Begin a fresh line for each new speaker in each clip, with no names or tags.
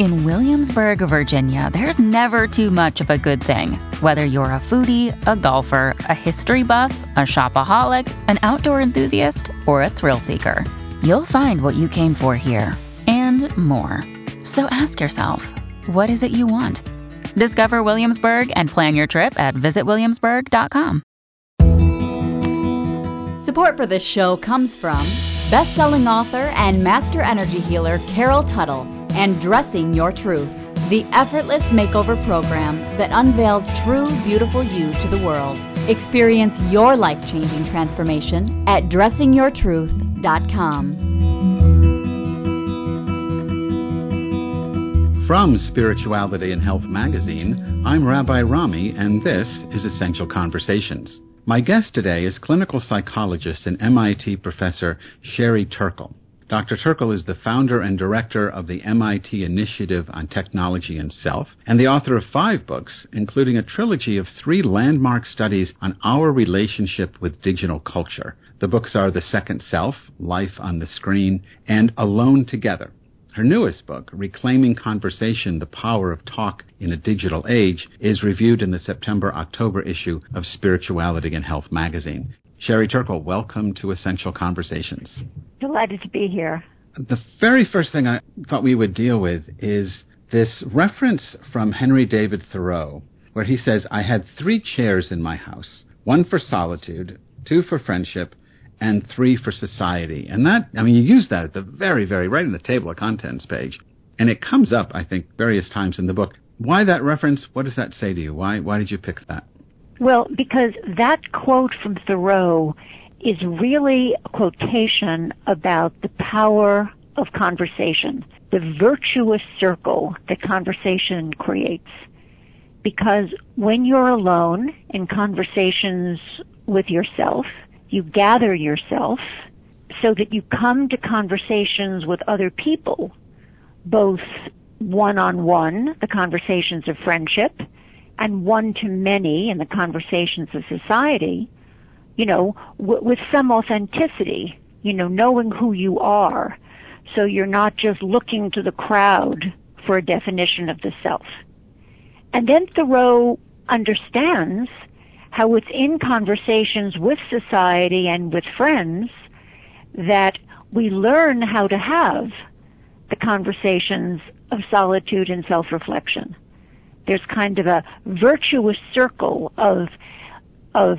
In Williamsburg, Virginia, there's never too much of a good thing. Whether you're a foodie, a golfer, a history buff, a shopaholic, an outdoor enthusiast, or a thrill seeker, you'll find what you came for here and more. So ask yourself, what is it you want? Discover Williamsburg and plan your trip at visitwilliamsburg.com.
Support for this show comes from best-selling author and master energy healer Carol Tuttle and Dressing Your Truth, the effortless makeover program that unveils true, beautiful you to the world. Experience your life changing transformation at dressingyourtruth.com.
From Spirituality and Health magazine, I'm Rabbi Rami, and this is Essential Conversations. My guest today is clinical psychologist and MIT professor Sherry Turkle. Dr. Turkle is the founder and director of the MIT Initiative on Technology and Self, and the author of five books, including a trilogy of three landmark studies on our relationship with digital culture. The books are The Second Self, Life on the Screen, and Alone Together. Her newest book, Reclaiming Conversation The Power of Talk in a Digital Age, is reviewed in the September October issue of Spirituality and Health magazine. Sherry Turkle, welcome to Essential Conversations.
Delighted to be here.
The very first thing I thought we would deal with is this reference from Henry David Thoreau, where he says, I had three chairs in my house one for solitude, two for friendship, and three for society. And that, I mean, you use that at the very, very right in the table of contents page. And it comes up, I think, various times in the book. Why that reference? What does that say to you? Why, why did you pick that?
Well, because that quote from Thoreau is really a quotation about the power of conversation, the virtuous circle that conversation creates. Because when you're alone in conversations with yourself, you gather yourself so that you come to conversations with other people, both one on one, the conversations of friendship, and one to many in the conversations of society, you know, w- with some authenticity, you know, knowing who you are. So you're not just looking to the crowd for a definition of the self. And then Thoreau understands how it's in conversations with society and with friends that we learn how to have the conversations of solitude and self-reflection there's kind of a virtuous circle of of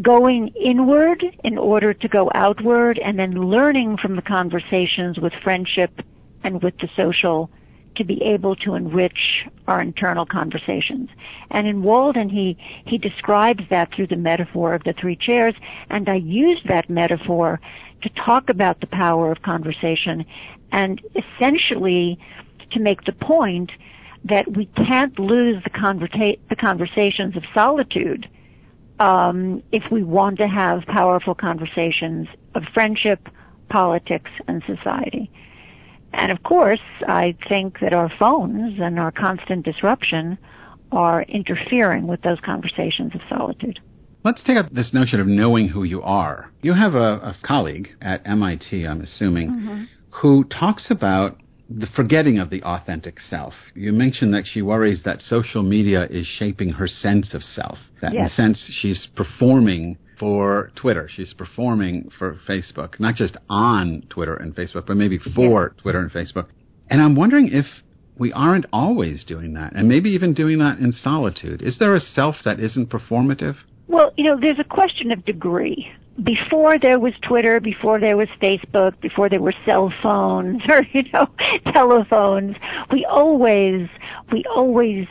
going inward in order to go outward and then learning from the conversations with friendship and with the social to be able to enrich our internal conversations. And in Walden, he, he describes that through the metaphor of the three chairs, and I used that metaphor to talk about the power of conversation and essentially to make the point that we can't lose the, conversa- the conversations of solitude um, if we want to have powerful conversations of friendship, politics, and society. And of course, I think that our phones and our constant disruption are interfering with those conversations of solitude.
Let's take up this notion of knowing who you are. You have a, a colleague at MIT, I'm assuming, mm-hmm. who talks about the forgetting of the authentic self. You mentioned that she worries that social media is shaping her sense of self. That yes. in a sense she's performing for Twitter. She's performing for Facebook, not just on Twitter and Facebook, but maybe for yes. Twitter and Facebook. And I'm wondering if we aren't always doing that, and maybe even doing that in solitude. Is there a self that isn't performative?
Well, you know, there's a question of degree. Before there was Twitter, before there was Facebook, before there were cell phones or you know telephones, we always we always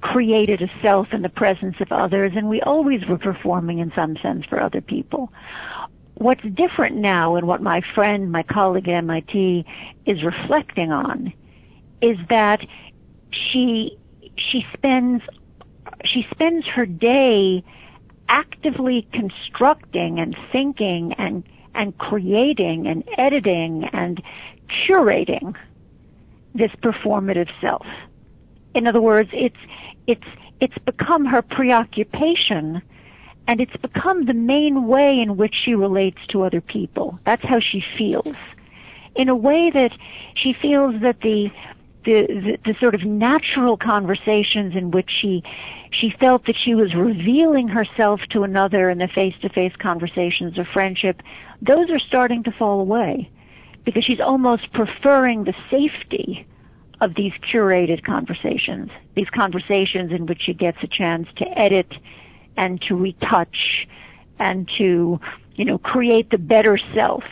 created a self in the presence of others, and we always were performing in some sense for other people. What's different now, and what my friend, my colleague at MIT, is reflecting on, is that she she spends she spends her day actively constructing and thinking and and creating and editing and curating this performative self. In other words, it's it's it's become her preoccupation and it's become the main way in which she relates to other people. That's how she feels. In a way that she feels that the the, the, the sort of natural conversations in which she she felt that she was revealing herself to another in the face-to-face conversations of friendship, those are starting to fall away because she's almost preferring the safety of these curated conversations, these conversations in which she gets a chance to edit and to retouch and to, you know, create the better self.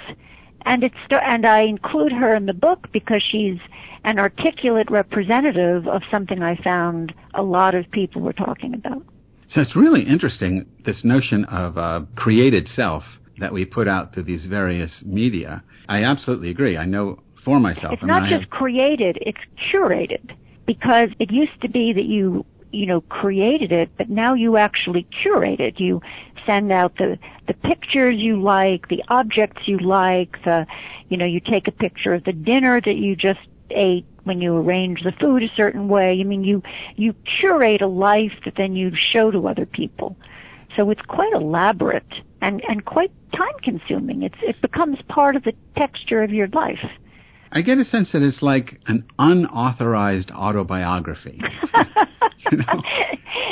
And it's and I include her in the book because she's an articulate representative of something I found a lot of people were talking about.
So it's really interesting this notion of a created self that we put out through these various media. I absolutely agree. I know for myself.
It's not just have... created; it's curated because it used to be that you you know created it, but now you actually curate it. You send out the the pictures you like, the objects you like, the you know you take a picture of the dinner that you just ate when you arrange the food a certain way. I mean, you you curate a life that then you show to other people. So it's quite elaborate and and quite time consuming. It's it becomes part of the texture of your life.
I get a sense that it's like an unauthorized autobiography.
you know?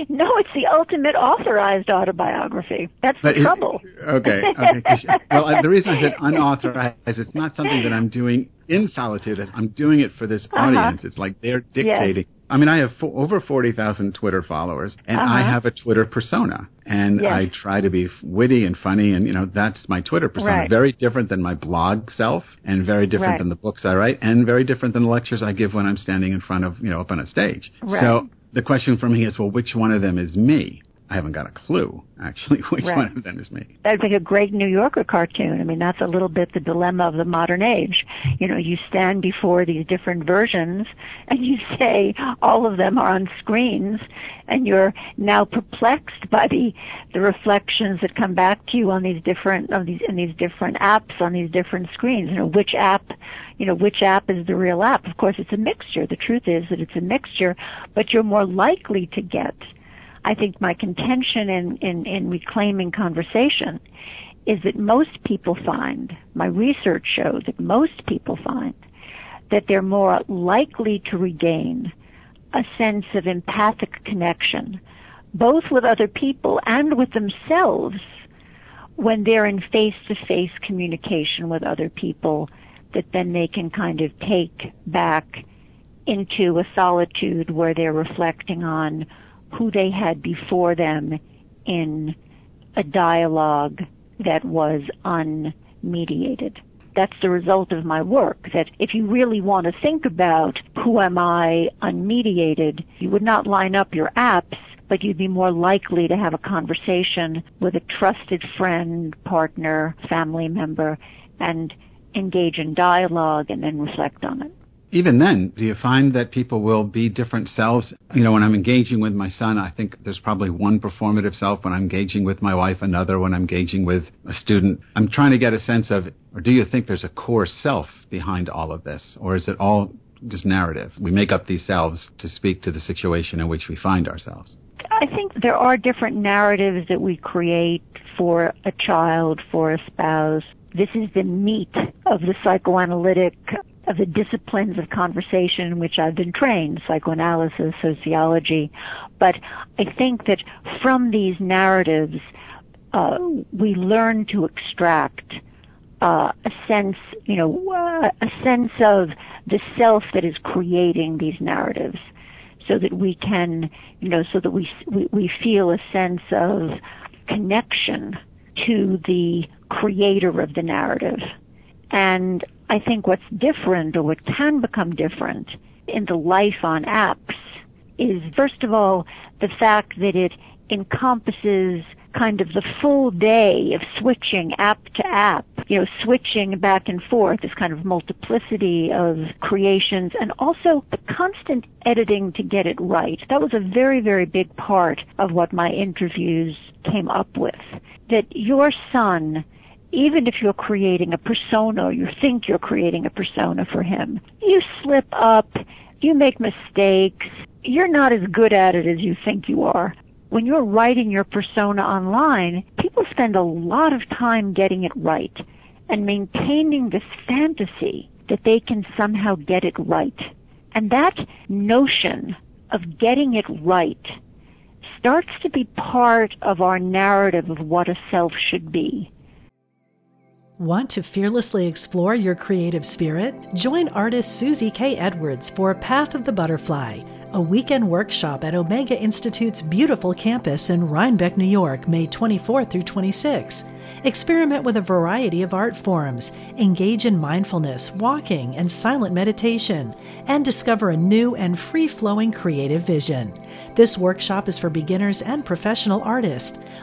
No, it's the ultimate authorized autobiography. That's but the trouble.
Okay. okay well, the reason I said unauthorized is it's not something that I'm doing in solitude. I'm doing it for this uh-huh. audience. It's like they're dictating. Yes. I mean, I have over 40,000 Twitter followers, and uh-huh. I have a Twitter persona. And yes. I try to be witty and funny, and, you know, that's my Twitter persona. Right. Very different than my blog self, and very different right. than the books I write, and very different than the lectures I give when I'm standing in front of, you know, up on a stage. Right. So the question for me is, well, which one of them is me? I haven't got a clue, actually, which right. one of them is me.
That'd be a great New Yorker cartoon. I mean, that's a little bit the dilemma of the modern age. You know, you stand before these different versions and you say all of them are on screens and you're now perplexed by the the reflections that come back to you on these different of these in these different apps on these different screens. You know, which app you know, which app is the real app? Of course, it's a mixture. The truth is that it's a mixture, but you're more likely to get I think my contention in, in, in reclaiming conversation is that most people find, my research shows that most people find that they're more likely to regain a sense of empathic connection, both with other people and with themselves when they're in face to face communication with other people that then they can kind of take back into a solitude where they're reflecting on who they had before them in a dialogue that was unmediated. That's the result of my work, that if you really want to think about who am I unmediated, you would not line up your apps, but you'd be more likely to have a conversation with a trusted friend, partner, family member, and engage in dialogue and then reflect on it
even then, do you find that people will be different selves? You know, when I'm engaging with my son, I think there's probably one performative self. When I'm engaging with my wife, another. When I'm engaging with a student, I'm trying to get a sense of, or do you think there's a core self behind all of this? Or is it all just narrative? We make up these selves to speak to the situation in which we find ourselves.
I think there are different narratives that we create for a child, for a spouse. This is the meat of the psychoanalytic of the disciplines of conversation in which I've been trained, psychoanalysis, sociology. But I think that from these narratives, uh, we learn to extract uh, a sense, you know, uh, a sense of the self that is creating these narratives, so that we can, you know, so that we we, we feel a sense of connection to the creator of the narrative. And I think what's different or what can become different in the life on apps is, first of all, the fact that it encompasses kind of the full day of switching app to app, you know, switching back and forth, this kind of multiplicity of creations, and also the constant editing to get it right. That was a very, very big part of what my interviews came up with. That your son even if you're creating a persona or you think you're creating a persona for him, you slip up, you make mistakes, you're not as good at it as you think you are. When you're writing your persona online, people spend a lot of time getting it right and maintaining this fantasy that they can somehow get it right. And that notion of getting it right starts to be part of our narrative of what a self should be.
Want to fearlessly explore your creative spirit? Join artist Susie K. Edwards for Path of the Butterfly, a weekend workshop at Omega Institute's beautiful campus in Rhinebeck, New York, May 24 through 26. Experiment with a variety of art forms, engage in mindfulness, walking, and silent meditation, and discover a new and free flowing creative vision. This workshop is for beginners and professional artists.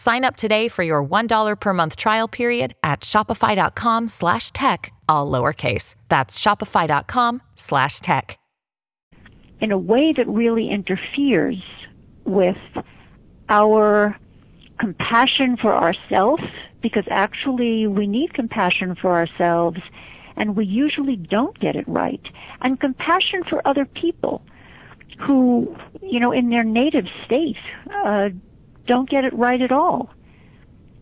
Sign up today for your $1 per month trial period at shopify.com slash tech, all lowercase. That's shopify.com slash tech.
In a way that really interferes with our compassion for ourselves, because actually we need compassion for ourselves and we usually don't get it right, and compassion for other people who, you know, in their native state, uh, don't get it right at all.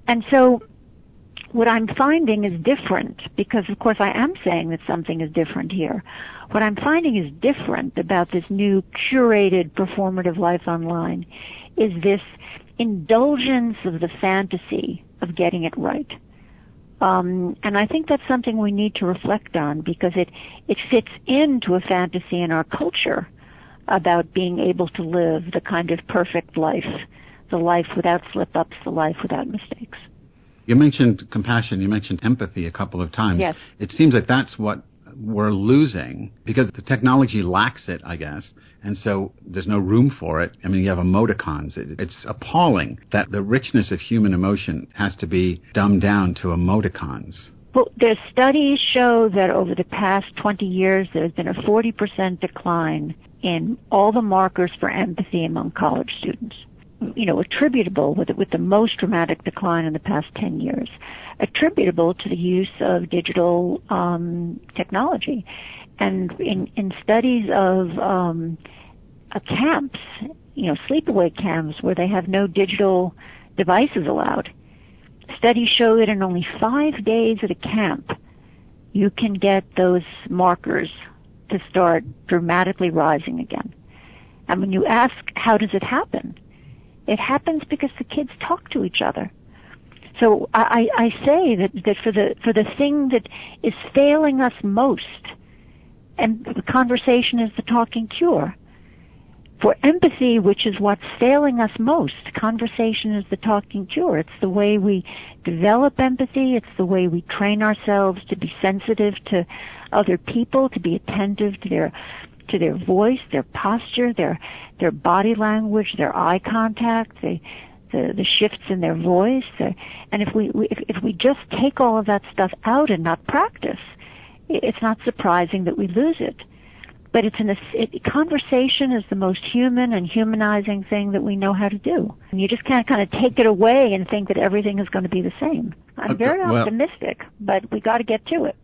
And so what I'm finding is different because, of course, I am saying that something is different here. What I'm finding is different about this new curated performative life online is this indulgence of the fantasy of getting it right. Um, and I think that's something we need to reflect on because it, it fits into a fantasy in our culture about being able to live the kind of perfect life, the life without slip ups, the life without mistakes.
You mentioned compassion, you mentioned empathy a couple of times.
Yes.
It seems like that's what we're losing because the technology lacks it, I guess, and so there's no room for it. I mean, you have emoticons. It, it's appalling that the richness of human emotion has to be dumbed down to emoticons.
Well, their studies show that over the past 20 years, there's been a 40% decline in all the markers for empathy among college students. You know, attributable with with the most dramatic decline in the past 10 years attributable to the use of digital um, technology. And in, in studies of um, uh, camps, you know, sleepaway camps where they have no digital devices allowed, studies show that in only five days at a camp, you can get those markers to start dramatically rising again. And when you ask, how does it happen? It happens because the kids talk to each other. So I, I say that, that for the for the thing that is failing us most, and conversation is the talking cure. For empathy, which is what's failing us most, conversation is the talking cure. It's the way we develop empathy. It's the way we train ourselves to be sensitive to other people, to be attentive to their to their voice, their posture, their their body language, their eye contact. They the, the shifts in their voice. Uh, and if we, we if, if we just take all of that stuff out and not practice, it's not surprising that we lose it. But it's an it, conversation is the most human and humanizing thing that we know how to do. And you just can't kind of take it away and think that everything is going to be the same. I'm
Okay,
very
well-
optimistic, but we got to get to it.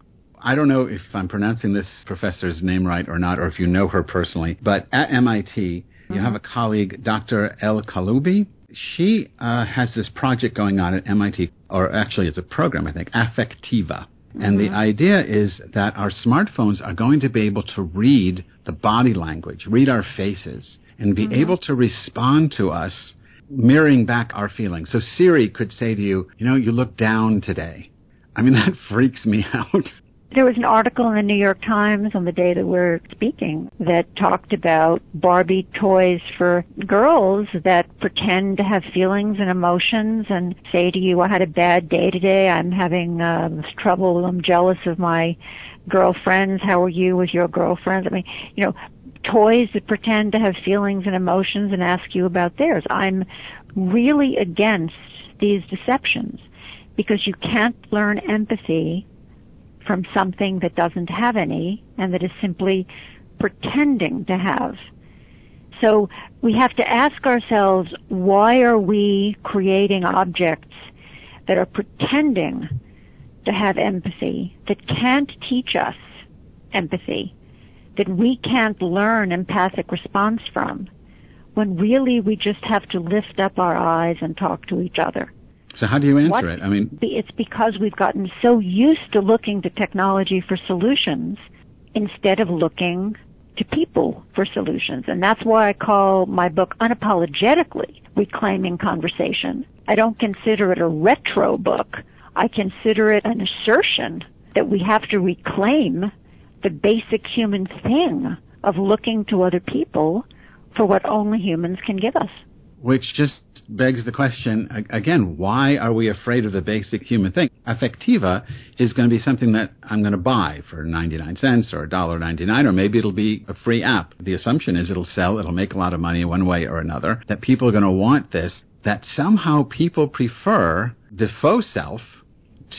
I don't know if I'm pronouncing this professor's name right or not, or if you know her personally, but at MIT, you have a mm-hmm. colleague, Dr. El Kaliouby. She uh, has this project going on at MIT, or actually it's a program, I think, Affectiva. And the mm-hmm. idea is that our smartphones are going to be able to read the body language, read our faces, and be mm-hmm. able to respond to us mirroring back our feelings. So Siri could say to you, you know, you look down today. I mean, that freaks me out.
There was an article in the New York Times on the day that we're speaking that talked about Barbie toys for girls that pretend to have feelings and emotions and say to you, I had a bad day today. I'm having uh, trouble. I'm jealous of my girlfriends. How are you with your girlfriends? I mean, you know, toys that pretend to have feelings and emotions and ask you about theirs. I'm really against these deceptions because you can't learn empathy from something that doesn't have any and that is simply pretending to have. So we have to ask ourselves, why are we creating objects that are pretending to have empathy, that can't teach us empathy, that we can't learn empathic response from, when really we just have to lift up our eyes and talk to each other?
So how do you answer
What-
it? I mean,
It's because we've gotten so used to looking to technology for solutions instead of looking to people for solutions. And that's why I call my book unapologetically Reclaiming Conversation. I don't consider it a retro book. I consider it an assertion that we have to reclaim the basic human thing of looking to other people for what only humans can give us.
Which just begs the question again, why are we afraid of the basic human thing? Affectiva is going to be something that I'm going to buy for 99 cents or $1.99 or maybe it'll be a free app. The assumption is it'll sell, it'll make a lot of money one way or another, that people are going to want this, that somehow people prefer the faux self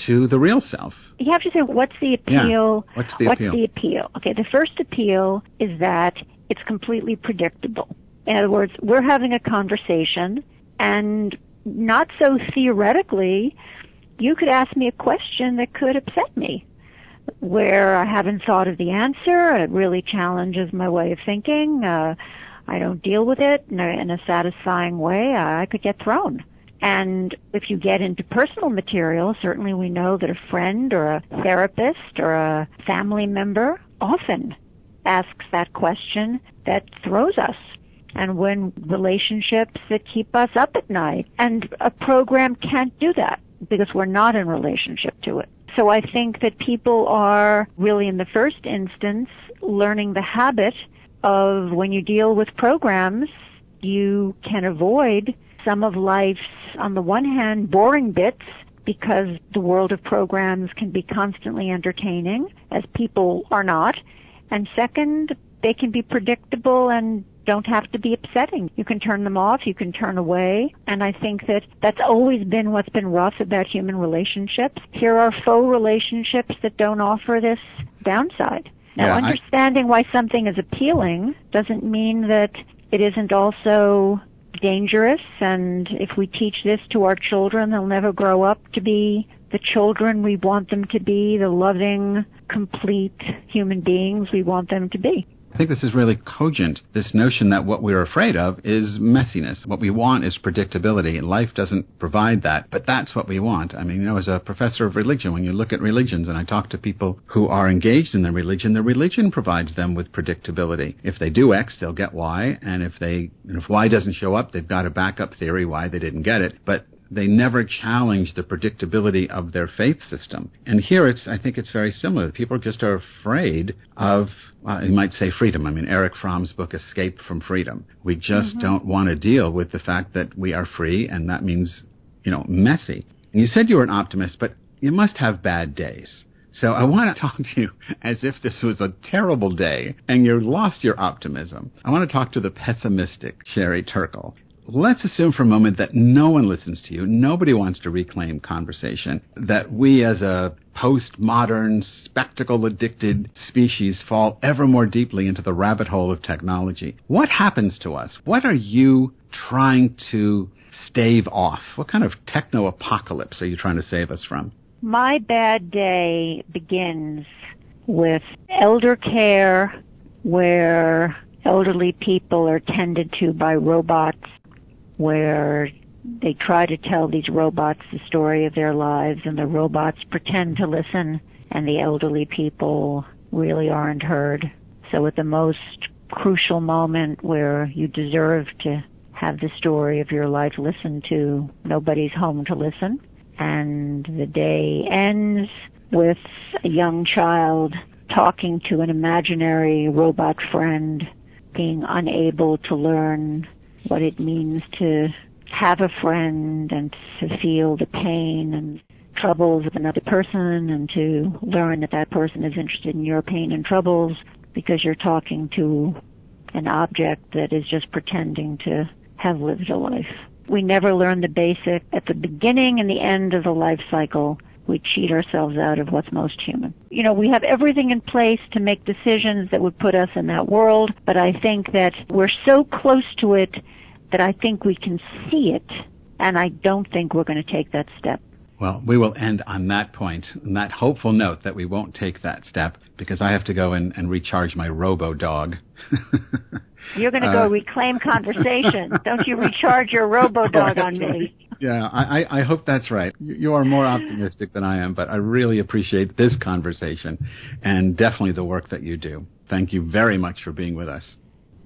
to the real self.
you have to say what's the
Yeah.
appeal
What's the
what's
appeal?
the appeal okay the first appeal is that it's completely predictable in other words we're having a conversation and not so theoretically you could ask me a question that could upset me where i haven't thought of the answer it really challenges my way of thinking uh, i don't deal with it in a, in a satisfying way i could get thrown and if you get into personal material, certainly we know that a friend or a therapist or a family member often asks that question that throws us. And when relationships that keep us up at night. And a program can't do that because we're not in relationship to it. So I think that people are really in the first instance learning the habit of when you deal with programs, you can avoid some of life's, on the one hand, boring bits because the world of programs can be constantly entertaining, as people are not. And second, they can be predictable and don't have to be upsetting. You can turn them off, you can turn away. And I think that that's always been what's been rough about human relationships. Here are faux relationships that don't offer this downside. Now,
Yeah, I-
understanding why something is appealing doesn't mean that it isn't also dangerous. And if we teach this to our children, they'll never grow up to be the children we want them to be, the loving, complete human beings we want them to be.
I think this is really cogent. This notion that what we're afraid of is messiness. What we want is predictability, and life doesn't provide that, but that's what we want. I mean, you know, as a professor of religion, when you look at religions, and I talk to people who are engaged in their religion, the religion provides them with predictability. If they do X, they'll get Y, and if they, and if Y doesn't show up, they've got a backup theory why they didn't get it. But they never challenge the predictability of their faith system. And here it's, I think it's very similar. People just are afraid of, well, you might say freedom. I mean, Erich Fromm's book, Escape from Freedom. We just mm-hmm. don't want to deal with the fact that we are free and that means, you know, messy. And you said you were an optimist, but you must have bad days. So I want to talk to you as if this was a terrible day and you lost your optimism. I want to talk to the pessimistic Sherry Turkle. Let's assume for a moment that no one listens to you. Nobody wants to reclaim conversation. That we as a postmodern, spectacle addicted species fall ever more deeply into the rabbit hole of technology. What happens to us? What are you trying to stave off? What kind of techno apocalypse are you trying to save us from?
My bad day begins with elder care where elderly people are tended to by robots, where they try to tell these robots the story of their lives and the robots pretend to listen and the elderly people really aren't heard. So at the most crucial moment where you deserve to have the story of your life listened to, nobody's home to listen. And the day ends with a young child talking to an imaginary robot friend, being unable to learn what it means to have a friend and to feel the pain and troubles of another person and to learn that that person is interested in your pain and troubles because you're talking to an object that is just pretending to have lived a life. We never learn the basic at the beginning and the end of the life cycle. We cheat ourselves out of what's most human. You know, we have everything in place to make decisions that would put us in that world, but I think that we're so close to it that I think we can see it, and I don't think we're going to take that step.
Well, we will end on that point, on that hopeful note that we won't take that step because I have to go in and recharge my robo dog.
You're going to go uh, reclaim conversation. Don't you recharge your robo dog on me.
Yeah, I, I hope that's right. You are more optimistic than I am, but I really appreciate this conversation and definitely the work that you do. Thank you very much for being with us.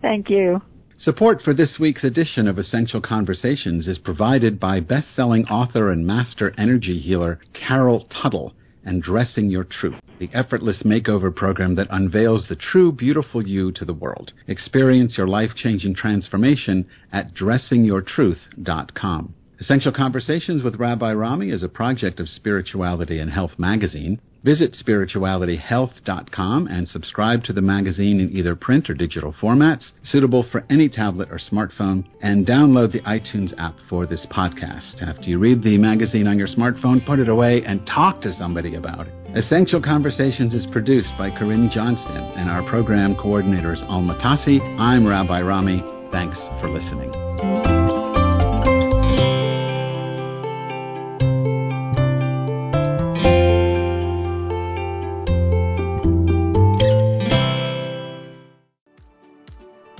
Thank you.
Support for this week's edition of Essential Conversations is provided by best-selling author and master energy healer Carol Tuttle and Dressing Your Truth, the effortless makeover program that unveils the true beautiful you to the world. Experience your life-changing transformation at dressingyourtruth.com. Essential Conversations with Rabbi Rami is a project of Spirituality and Health magazine. Visit spiritualityhealth.com and subscribe to the magazine in either print or digital formats, suitable for any tablet or smartphone, and download the iTunes app for this podcast. After you read the magazine on your smartphone, put it away and talk to somebody about it. Essential Conversations is produced by Corinne Johnston, and our program coordinator is Alma Tassi. I'm Rabbi Rami. Thanks for listening.